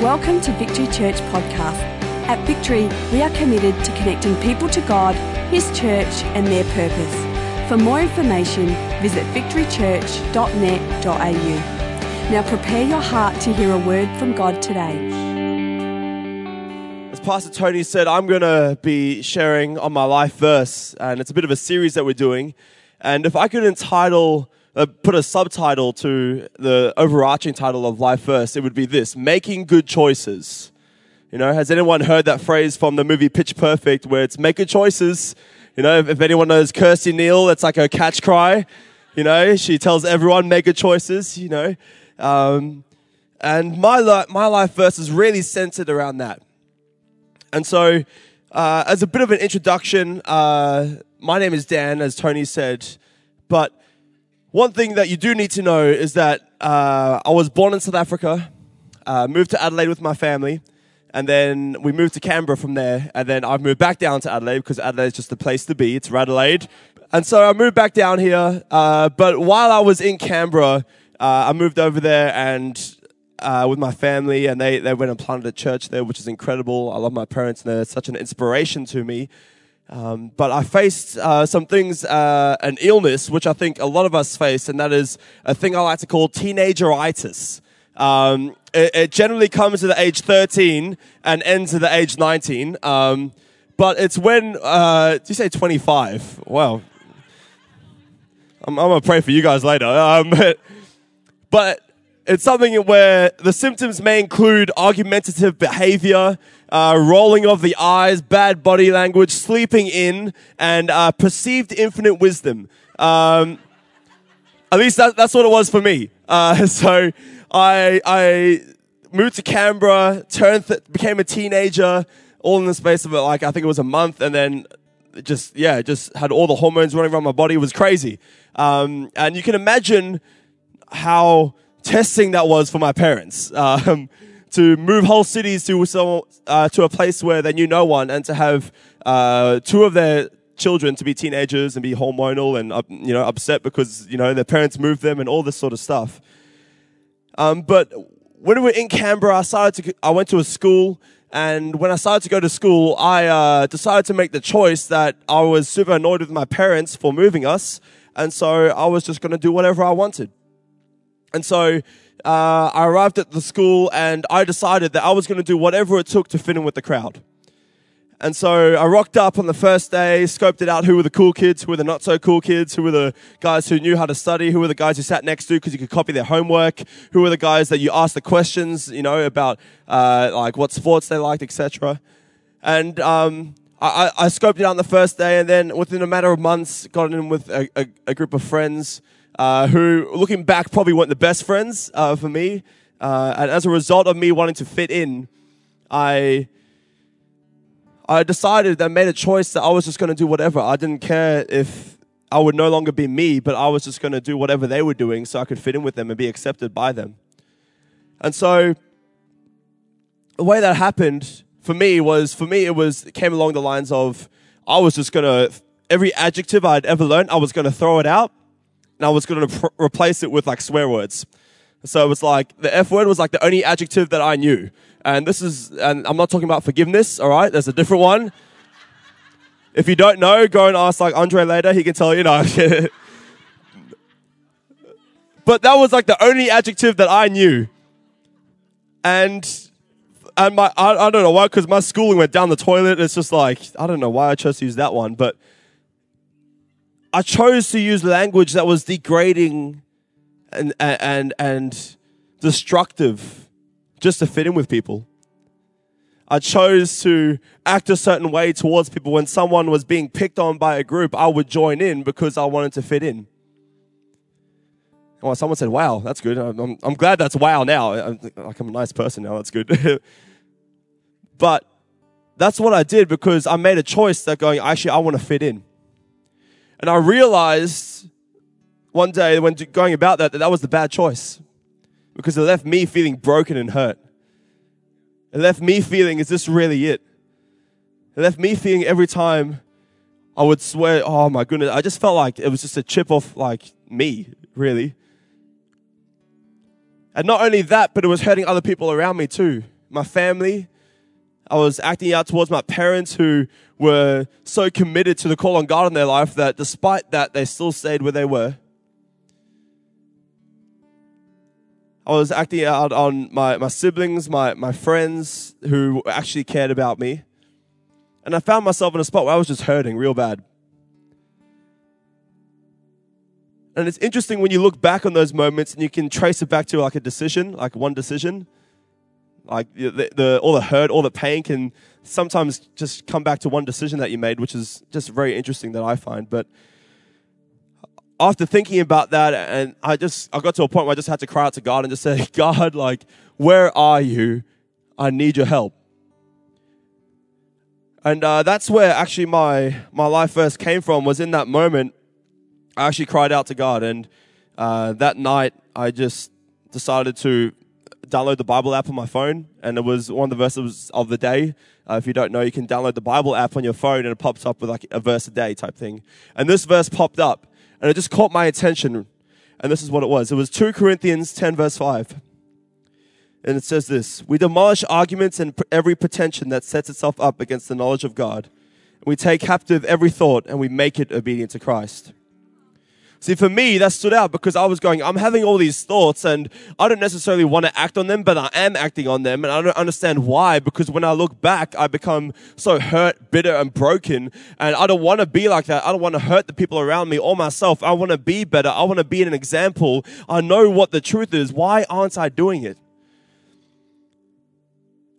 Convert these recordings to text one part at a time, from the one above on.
Welcome to Victory Church Podcast. At Victory, we are committed to connecting people to God, His church, and their purpose. For more information, visit victorychurch.net.au. Now prepare your heart to hear a word from God today. As Pastor Tony said, I'm going to be sharing on my life verse, and it's a bit of a series that we're doing. And if I could entitle, uh, put a subtitle to the overarching title of life Verse, it would be this Making Good Choices. You know, has anyone heard that phrase from the movie Pitch Perfect where it's make good choices? You know, if, anyone knows Kirsty Neal, it's like her catch cry. You know, she tells everyone make good choices, you know. Um, and my, li- my life verse is really centered around that. And so, uh, as a bit of an introduction, uh, my name is Dan, as Tony said. But one thing that you do need to know is that uh, I was born in South Africa, uh, moved to Adelaide with my family, and then we moved to Canberra from there. And then I've moved back down to Adelaide because Adelaide is just the place to be. It's Adelaide. And so I moved back down here. Uh, but while I was in Canberra, uh, I moved over there and uh, with my family, and they, they went and planted a church there, which is incredible. I love my parents, and they're such an inspiration to me. Um, but I faced uh, some things, uh, an illness, which I think a lot of us face, and that is a thing I like to call teenageritis. Um, it, it, generally comes at the age 13 and ends at the age 19. Um, but it's when, uh, do you say 25? Wow. I'm, I'm going to pray for you guys later. Um, but it's something where the symptoms may include argumentative behavior, uh, rolling of the eyes, bad body language, sleeping in, and uh, perceived infinite wisdom. Um, at least that, that's what it was for me. Uh, so I, I moved to Canberra, turned, th- became a teenager, all in the space of like I think it was a month, and then just yeah, just had all the hormones running around my body. It was crazy, um, and you can imagine how testing that was for my parents. Um, to move whole cities to uh, to a place where they knew no one, and to have uh, two of their children to be teenagers and be hormonal and uh, you know upset because you know their parents moved them and all this sort of stuff. Um, but when we were in Canberra, I started to I went to a school. And when I started to go to school, I uh, decided to make the choice that I was super annoyed with my parents for moving us. And so I was just going to do whatever I wanted. And so uh, I arrived at the school and I decided that I was going to do whatever it took to fit in with the crowd. And so I rocked up on the first day, scoped it out who were the cool kids, who were the not so cool kids, who were the guys who knew how to study, who were the guys who sat next to because you could copy their homework, who were the guys that you asked the questions, you know, about uh, like what sports they liked, etc. And um, I, I, scoped it out on the first day, and then within a matter of months, got in with a, a, a group of friends uh, who, looking back, probably weren't the best friends uh, for me. Uh, and as a result of me wanting to fit in, I I decided and made a choice that I was just going to do whatever. I didn't care if I would no longer be me, but I was just going to do whatever they were doing so I could fit in with them and be accepted by them. And so the way that happened for me was for me it was it came along the lines of I was just going to every adjective I'd ever learned I was going to throw it out and I was going to pr- replace it with like swear words. So it was like the F word was like the only adjective that I knew. And this is, and I'm not talking about forgiveness, all right? There's a different one. If you don't know, go and ask like Andre later. He can tell you, know. but that was like the only adjective that I knew. And and my I, I don't know why because my schooling went down the toilet. It's just like I don't know why I chose to use that one, but I chose to use language that was degrading and and and destructive just to fit in with people. I chose to act a certain way towards people when someone was being picked on by a group. I would join in because I wanted to fit in. Oh, someone said, "Wow, that's good." I'm, I'm glad that's wow now. I'm, like I'm a nice person now. That's good. but that's what I did because I made a choice that going, actually, I want to fit in. And I realized one day when going about that that that was the bad choice because it left me feeling broken and hurt. It left me feeling, is this really it? It left me feeling every time I would swear, oh my goodness, I just felt like it was just a chip off like me, really. And not only that, but it was hurting other people around me too. my family. I was acting out towards my parents who were so committed to the call on God in their life that despite that, they still stayed where they were. I was acting out on my, my siblings, my, my friends who actually cared about me. And I found myself in a spot where I was just hurting real bad. And it's interesting when you look back on those moments and you can trace it back to like a decision, like one decision. Like the, the, all the hurt, all the pain can sometimes just come back to one decision that you made, which is just very interesting that I find. But after thinking about that, and I just I got to a point where I just had to cry out to God and just say, God, like, where are you? I need your help. And uh, that's where actually my my life verse came from. Was in that moment I actually cried out to God, and uh, that night I just decided to download the Bible app on my phone, and it was one of the verses of the day. Uh, if you don't know, you can download the Bible app on your phone, and it pops up with like a verse a day type thing. And this verse popped up, and it just caught my attention. And this is what it was. It was 2 Corinthians 10, verse 5. And it says this We demolish arguments and every pretension that sets itself up against the knowledge of God. We take captive every thought and we make it obedient to Christ. See, for me, that stood out because I was going, I'm having all these thoughts and I don't necessarily want to act on them, but I am acting on them and I don't understand why because when I look back, I become so hurt, bitter and broken and I don't want to be like that. I don't want to hurt the people around me or myself. I want to be better. I want to be an example. I know what the truth is. Why aren't I doing it?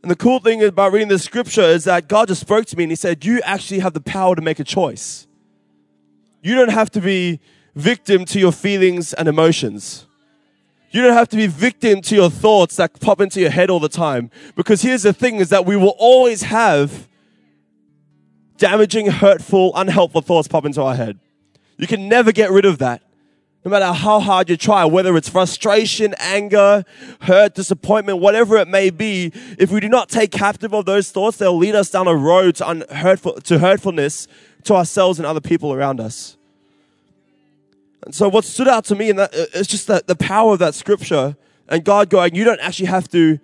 And the cool thing about reading the scripture is that God just spoke to me and he said, you actually have the power to make a choice. You don't have to be victim to your feelings and emotions. You don't have to be victim to your thoughts that pop into your head all the time. Because here's the thing is that we will always have damaging, hurtful, unhelpful thoughts pop into our head. You can never get rid of that. No matter how hard you try, whether it's frustration, anger, hurt, disappointment, whatever it may be, if we do not take captive of those thoughts, they'll lead us down a road to, unhurtful, to hurtfulness to ourselves and other people around us. And so what stood out to me in that is just that the power of that scripture and God going, you don't actually have to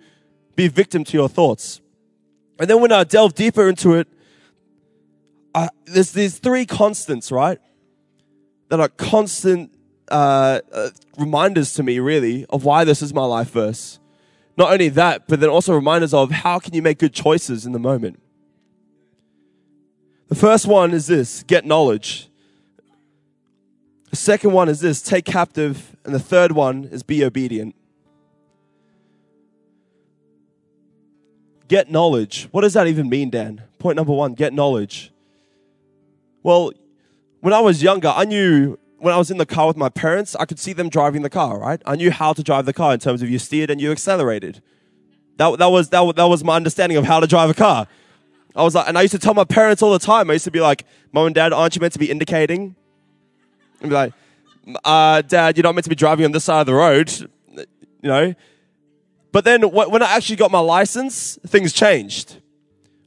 be victim to your thoughts. And then when I delve deeper into it, I, there's these three constants, right? That are constant uh, uh, reminders to me, really, of why this is my life verse. Not only that, but then also reminders of how can you make good choices in the moment. The first one is this get knowledge. The second one is this take captive. And the third one is be obedient. Get knowledge. What does that even mean, Dan? Point number one get knowledge. Well, when I was younger, I knew when I was in the car with my parents, I could see them driving the car, right? I knew how to drive the car in terms of you steered and you accelerated. That, that, was, that, that was my understanding of how to drive a car. I was like, and I used to tell my parents all the time, I used to be like, Mom and Dad, aren't you meant to be indicating? And be like, uh, Dad, you're not meant to be driving on this side of the road, you know. But then when I actually got my license, things changed.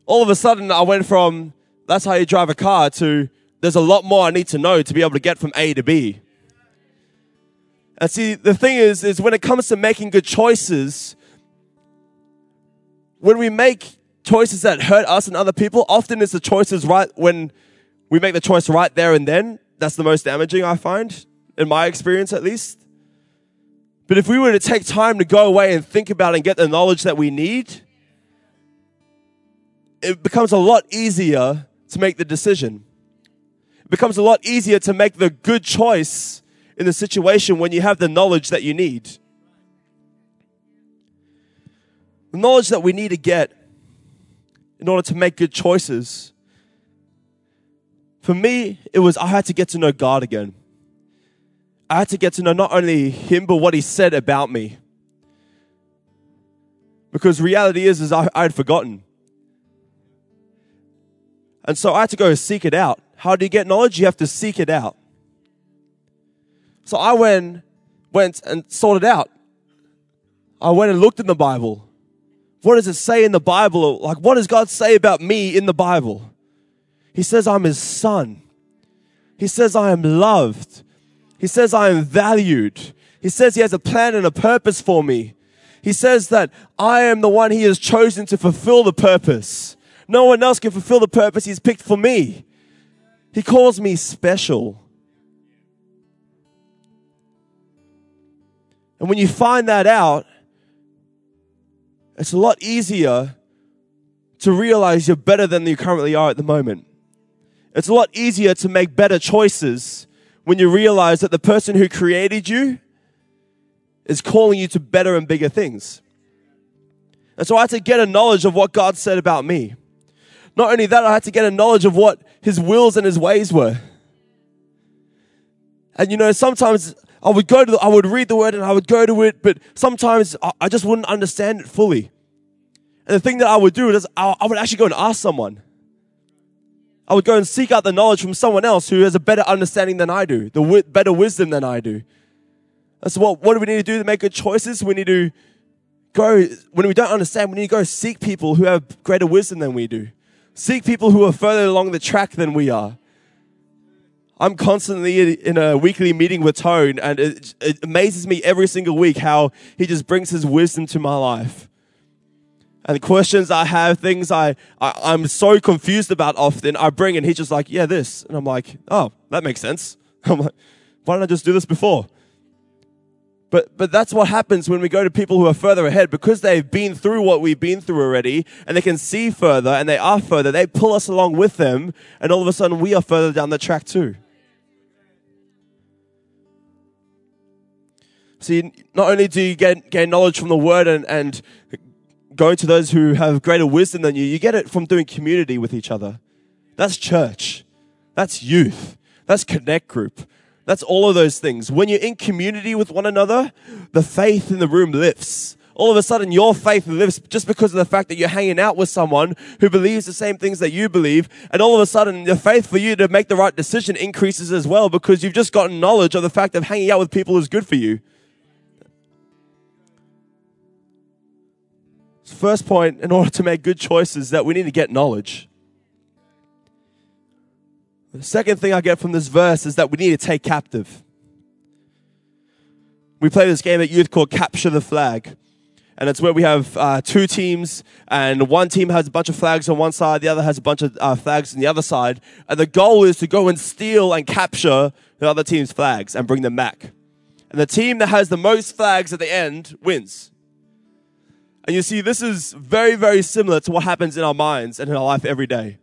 All of a sudden, I went from that's how you drive a car to there's a lot more I need to know to be able to get from A to B. And see, the thing is, is when it comes to making good choices, when we make choices that hurt us and other people, often it's the choices right when we make the choice right there and then that's the most damaging, I find, in my experience at least. But if we were to take time to go away and think about and get the knowledge that we need, it becomes a lot easier to make the decision. It becomes a lot easier to make the good choice in the situation when you have the knowledge that you need. The knowledge that we need to get in order to make good choices for me, it was I had to get to know God again. I had to get to know not only Him, but what He said about me. Because reality is, is I, I had forgotten. And so I had to go seek it out. How do you get knowledge? You have to seek it out. So I went, went and sought it out. I went and looked in the Bible. What does it say in the Bible? Like, what does God say about me in the Bible? He says, I'm his son. He says, I am loved. He says, I am valued. He says, he has a plan and a purpose for me. He says that I am the one he has chosen to fulfill the purpose. No one else can fulfill the purpose he's picked for me. He calls me special. And when you find that out, it's a lot easier to realize you're better than you currently are at the moment. It's a lot easier to make better choices when you realize that the person who created you is calling you to better and bigger things. And so I had to get a knowledge of what God said about me. Not only that, I had to get a knowledge of what his wills and his ways were. And you know, sometimes I would go to, the, I would read the word and I would go to it, but sometimes I just wouldn't understand it fully. And the thing that I would do is I would actually go and ask someone. I would go and seek out the knowledge from someone else who has a better understanding than I do, the w- better wisdom than I do. And so what, what do we need to do to make good choices? We need to go, when we don't understand, we need to go seek people who have greater wisdom than we do. Seek people who are further along the track than we are. I'm constantly in a weekly meeting with Tone, and it, it, amazes me every single week how he just brings his wisdom to my life. And questions I have, things I, I, am so confused about often, I bring, and he's just like, yeah, this. And I'm like, oh, that makes sense. I'm like, why didn't I just do this before? But, but that's what happens when we go to people who are further ahead because they've been through what we've been through already and they can see further and they are further. They pull us along with them and all of a sudden we are further down the track too. See, not only do you gain knowledge from the word and, and going to those who have greater wisdom than you, you get it from doing community with each other. That's church. That's youth. That's connect group. That's all of those things. When you're in community with one another, the faith in the room lifts. All of a sudden, your faith lifts just because of the fact that you're hanging out with someone who believes the same things that you believe. And all of a sudden, the faith for you to make the right decision increases as well because you've just gotten knowledge of the fact of hanging out with people is good for you. First point, in order to make good choices, that we need to get knowledge. The second thing I get from this verse is that we need to take captive. We play this game at youth called Capture the Flag. And it's where we have uh, two teams, and one team has a bunch of flags on one side, the other has a bunch of uh, flags on the other side. And the goal is to go and steal and capture the other team's flags and bring them back. And the team that has the most flags at the end wins. And you see, this is very, very similar to what happens in our minds and in our life every day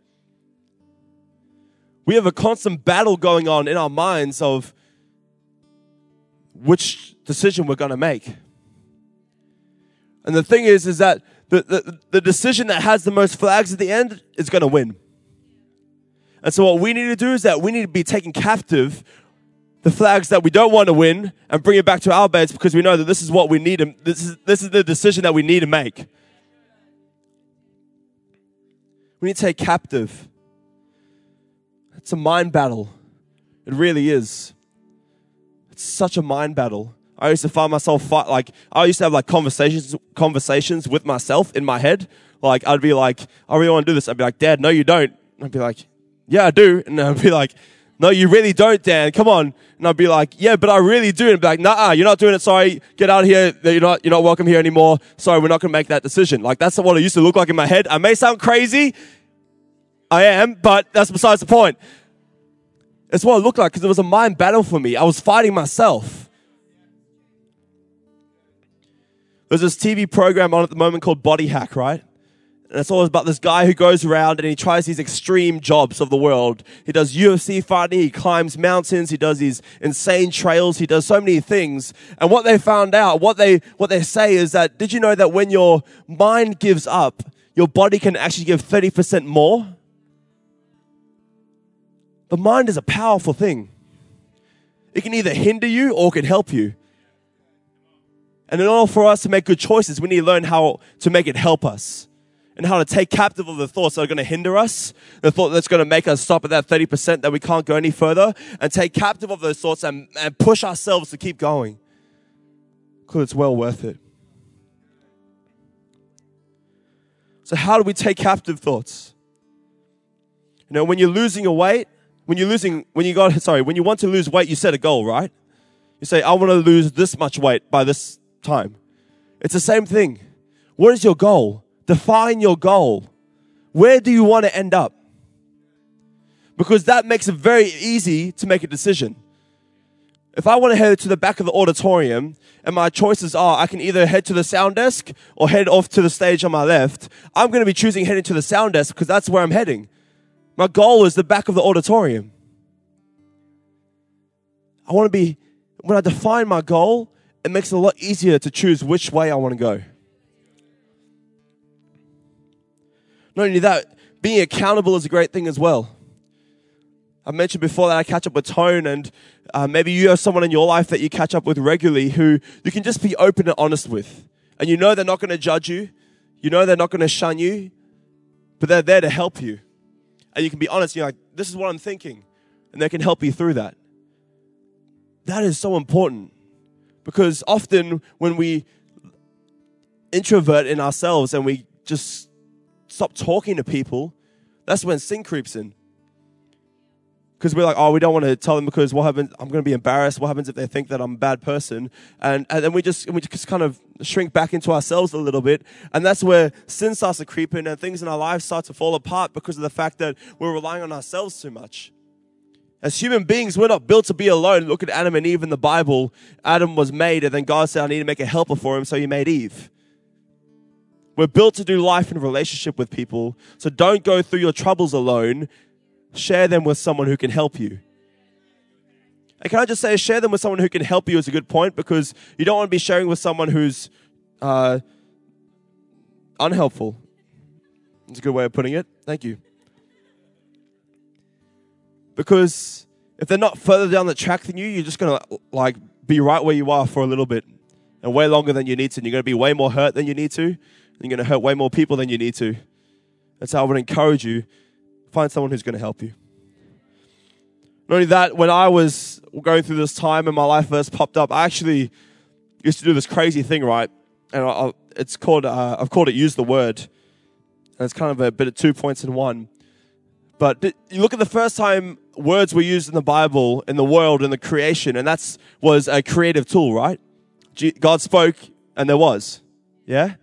we have a constant battle going on in our minds of which decision we're going to make. And the thing is, is that the, the, the decision that has the most flags at the end is going to win. And so what we need to do is that we need to be taken captive the flags that we don't want to win and bring it back to our beds because we know that this is what we need. And this is, this is the decision that we need to make. We need to take captive it's a mind battle. It really is. It's such a mind battle. I used to find myself fight like I used to have like conversations conversations with myself in my head. Like I'd be like, oh, I really want to do this. I'd be like, Dad, no, you don't. And I'd be like, Yeah, I do. And I'd be like, No, you really don't, Dan. Come on. And I'd be like, Yeah, but I really do. And be like, Nah, you're not doing it. Sorry, get out of here. You're not you're not welcome here anymore. Sorry, we're not gonna make that decision. Like that's what it used to look like in my head. I may sound crazy. I am, but that's besides the point. It's what it looked like because it was a mind battle for me. I was fighting myself. There's this TV program on at the moment called Body Hack, right? And it's always about this guy who goes around and he tries these extreme jobs of the world. He does UFC fighting, he climbs mountains, he does these insane trails, he does so many things. And what they found out, what they, what they say is that, did you know that when your mind gives up, your body can actually give 30% more? The mind is a powerful thing. It can either hinder you or it can help you. And in order for us to make good choices, we need to learn how to make it help us and how to take captive of the thoughts that are going to hinder us, the thought that's going to make us stop at that 30% that we can't go any further, and take captive of those thoughts and, and push ourselves to keep going. Because it's well worth it. So, how do we take captive thoughts? You know, when you're losing your weight, when you're losing, when you got, sorry, when you want to lose weight, you set a goal, right? You say, I want to lose this much weight by this time. It's the same thing. What is your goal? Define your goal. Where do you want to end up? Because that makes it very easy to make a decision. If I want to head to the back of the auditorium and my choices are I can either head to the sound desk or head off to the stage on my left, I'm going to be choosing heading to the sound desk because that's where I'm heading. My goal is the back of the auditorium. I want to be, when I define my goal, it makes it a lot easier to choose which way I want to go. Not only that, being accountable is a great thing as well. I mentioned before that I catch up with Tone, and uh, maybe you have someone in your life that you catch up with regularly who you can just be open and honest with. And you know they're not going to judge you, you know they're not going to shun you, but they're there to help you. And you can be honest, you're like, this is what I'm thinking. And they can help you through that. That is so important because often when we introvert in ourselves and we just stop talking to people, that's when sin creeps in. Because we're like, oh, we don't want to tell them because what happens? I'm going to be embarrassed. What happens if they think that I'm a bad person? And and then we just we just kind of shrink back into ourselves a little bit, and that's where sin starts to creep in, and things in our lives start to fall apart because of the fact that we're relying on ourselves too much. As human beings, we're not built to be alone. Look at Adam and Eve in the Bible. Adam was made, and then God said, I need to make a helper for him, so he made Eve. We're built to do life in relationship with people. So don't go through your troubles alone. Share them with someone who can help you. And can I just say, share them with someone who can help you is a good point because you don't want to be sharing with someone who's uh, unhelpful. That's a good way of putting it. Thank you. Because if they're not further down the track than you, you're just gonna like be right where you are for a little bit and way longer than you need to. And you're gonna be way more hurt than you need to. You're gonna hurt way more people than you need to. That's how I would encourage you. Find someone who's gonna help you. Not only that, when I was going through this time and my life verse popped up, I actually used to do this crazy thing, right? And I, it's called, uh, I've called it use the word. And it's kind of a bit of two points in one. But you look at the first time words were used in the Bible, in the world, in the creation, and that was a creative tool, right? God spoke and there was. Yeah?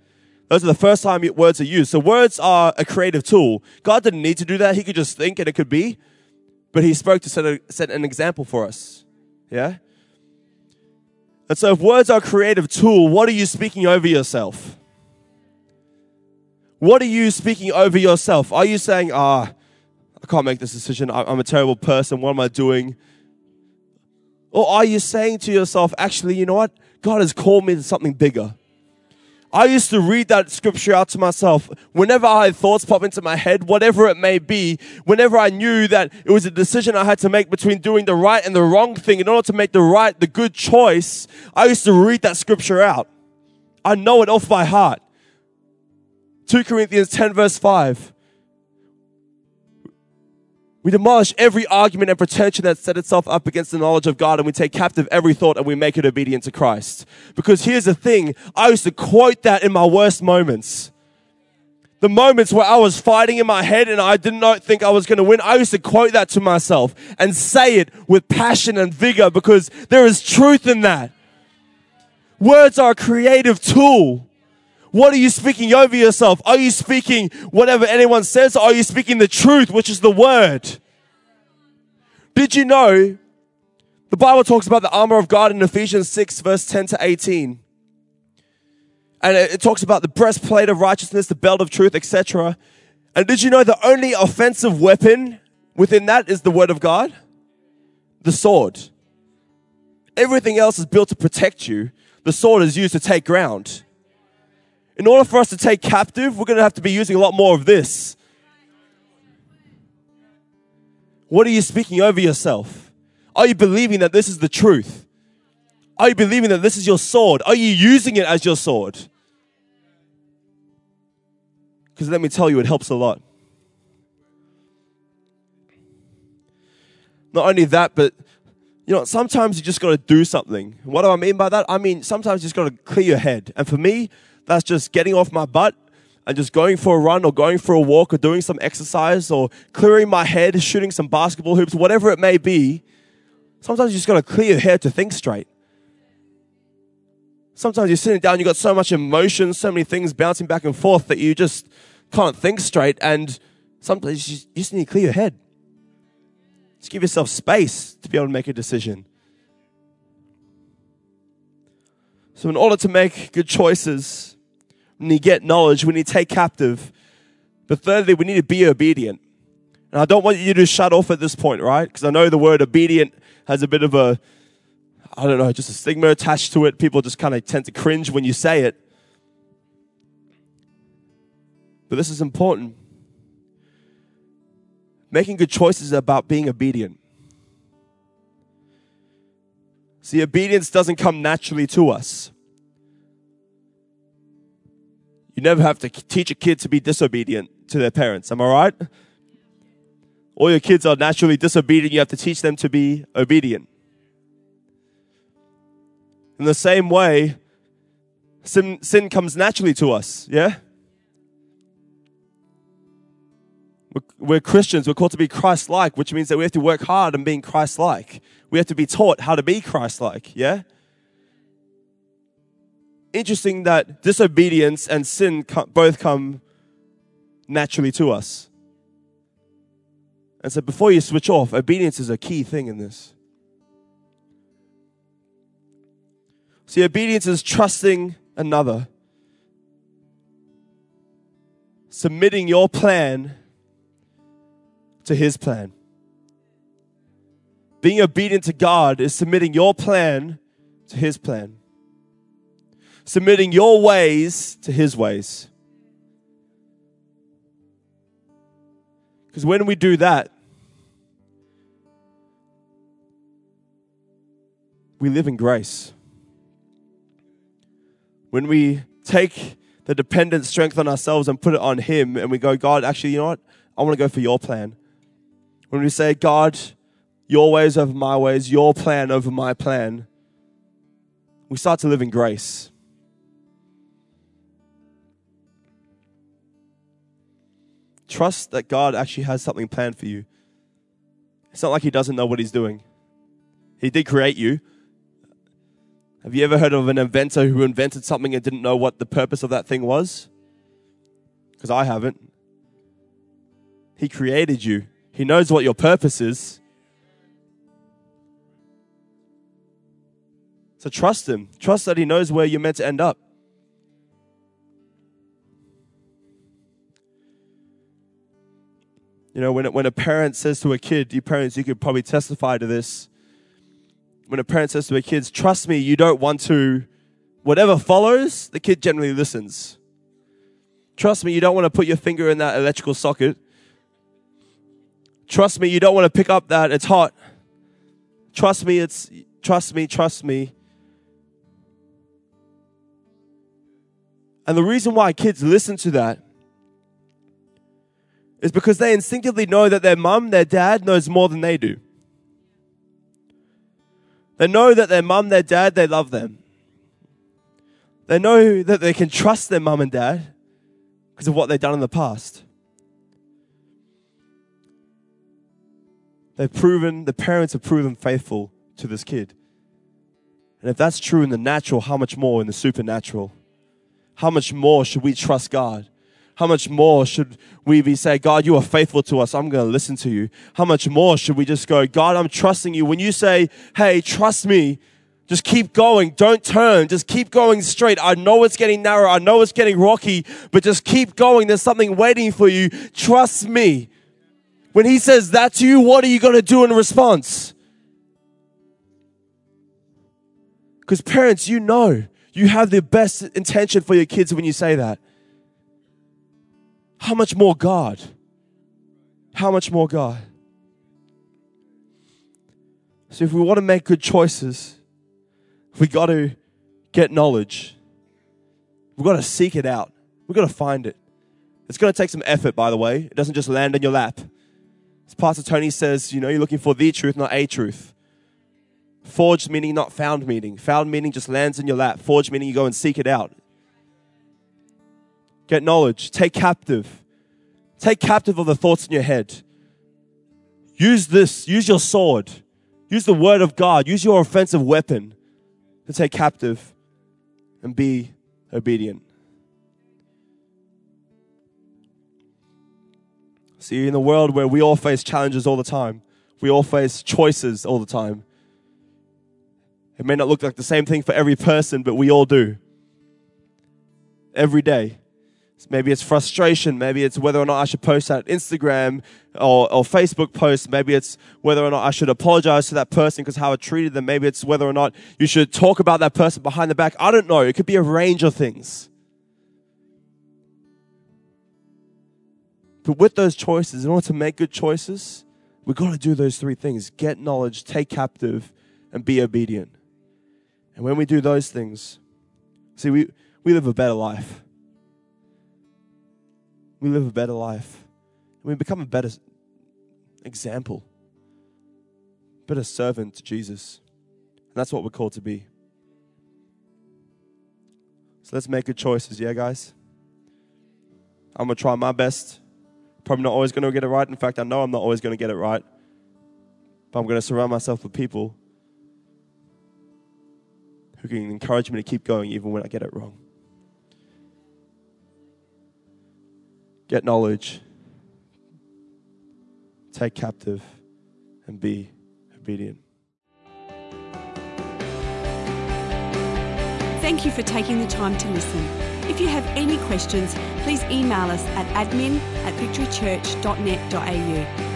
Those are the first time words are used. So words are a creative tool. God didn't need to do that. He could just think and it could be. But he spoke to set, a, set an example for us. Yeah? And so if words are a creative tool, what are you speaking over yourself? What are you speaking over yourself? Are you saying, ah, I can't make this decision. I'm a terrible person. What am I doing? Or are you saying to yourself, actually, you know what? God has called me to something bigger. I used to read that scripture out to myself whenever I had thoughts pop into my head, whatever it may be, whenever I knew that it was a decision I had to make between doing the right and the wrong thing in order to make the right, the good choice, I used to read that scripture out. I know it off by heart. 2 Corinthians 10 verse 5. We demolish every argument and pretension that set itself up against the knowledge of God, and we take captive every thought and we make it obedient to Christ. Because here's the thing I used to quote that in my worst moments. The moments where I was fighting in my head and I did not think I was going to win, I used to quote that to myself and say it with passion and vigor because there is truth in that. Words are a creative tool. What are you speaking over yourself? Are you speaking whatever anyone says? Or are you speaking the truth, which is the word? Did you know the Bible talks about the armor of God in Ephesians 6, verse 10 to 18? And it talks about the breastplate of righteousness, the belt of truth, etc. And did you know the only offensive weapon within that is the word of God? The sword. Everything else is built to protect you. The sword is used to take ground in order for us to take captive, we're going to have to be using a lot more of this. What are you speaking over yourself? Are you believing that this is the truth? Are you believing that this is your sword? Are you using it as your sword? Because let me tell you, it helps a lot. Not only that, but you know, sometimes you just got to do something. What do I mean by that? I mean, sometimes you just got to clear your head. And for me, that's just getting off my butt and just going for a run or going for a walk or doing some exercise or clearing my head, shooting some basketball hoops, whatever it may be, sometimes you just got to clear your head to think straight. Sometimes you're sitting down, you've got so much emotion, so many things bouncing back and forth that you just can't think straight. And sometimes you just need to clear your head. Just give yourself space to be able to make a decision. So, in order to make good choices, we need get knowledge, we need take captive. But thirdly, we need to be obedient. And I don't want you to shut off at this point, right? Because I know the word obedient has a bit of a, I don't know, just a stigma attached to it. People just kind of tend to cringe when you say it. But this is important. Making good choices about being obedient. See, obedience doesn't come naturally to us. You never have to teach a kid to be disobedient to their parents. Am I right? All your kids are naturally disobedient. You have to teach them to be obedient. In the same way, sin, sin comes naturally to us. Yeah? We're, we're Christians. We're called to be Christ like, which means that we have to work hard on being Christ like. We have to be taught how to be Christ like. Yeah? Interesting that disobedience and sin both come naturally to us. And so before you switch off, obedience is a key thing in this. See, obedience is trusting another, submitting your plan to his plan. Being obedient to God is submitting your plan to his plan, submitting your ways to his ways. Because when we do that, we live in grace. When we take the dependent strength on ourselves and put it on Him, and we go, God, actually, you know what? I want to go for your plan. When we say, God, your ways over my ways, your plan over my plan, we start to live in grace. Trust that God actually has something planned for you. It's not like He doesn't know what He's doing. He did create you. Have you ever heard of an inventor who invented something and didn't know what the purpose of that thing was? Because I haven't. He created you, He knows what your purpose is. So trust Him. Trust that He knows where you're meant to end up. You know, when, when a parent says to a kid, you parents, you could probably testify to this. When a parent says to their kids, trust me, you don't want to, whatever follows, the kid generally listens. Trust me, you don't want to put your finger in that electrical socket. Trust me, you don't want to pick up that, it's hot. Trust me, it's, trust me, trust me. And the reason why kids listen to that is because they instinctively know that their mum, their dad knows more than they do. They know that their mum, their dad, they love them. They know that they can trust their mum and dad because of what they've done in the past. They've proven, the parents have proven faithful to this kid. And if that's true in the natural, how much more in the supernatural? How much more should we trust God? How much more should we be say, God, you are faithful to us. I'm going to listen to you. How much more should we just go, God, I'm trusting you. When you say, hey, trust me, just keep going. Don't turn. Just keep going straight. I know it's getting narrow. I know it's getting rocky, but just keep going. There's something waiting for you. Trust me. When he says that to you, what are you going to do in response? Because parents, you know, you have the best intention for your kids when you say that. How much more God? How much more God? So, if we want to make good choices, we got to get knowledge. We've got to seek it out. We've got to find it. It's going to take some effort, by the way. It doesn't just land in your lap. As Pastor Tony says, you know, you're looking for the truth, not a truth. Forged meaning not found meaning. Found meaning just lands in your lap. Forged meaning you go and seek it out. Get knowledge. Take captive. Take captive of the thoughts in your head. Use this. Use your sword. Use the word of God. Use your offensive weapon to take captive. and be obedient. See, in the world where we all face challenges all the time, we all face choices all the time. It may not look like the same thing for every person, but we all do. Every day. Maybe it's frustration. Maybe it's whether or not I should post that Instagram or, or Facebook post. Maybe it's whether or not I should apologize to that person because how I treated them. Maybe it's whether or not you should talk about that person behind the back. I don't know. It could be a range of things. But with those choices, in order to make good choices, we've got to do those three things get knowledge, take captive, and be obedient. And when we do those things, see, we, we live a better life. We live a better life. And we become a better example, better servant to Jesus. And that's what we're called to be. So let's make good choices, yeah, guys? I'm going to try my best. Probably not always going to get it right. In fact, I know I'm not always going to get it right. But I'm going to surround myself with people who can encourage me to keep going even when I get it wrong. Get knowledge, take captive, and be obedient. Thank you for taking the time to listen. If you have any questions, please email us at admin at victorychurch.net.au.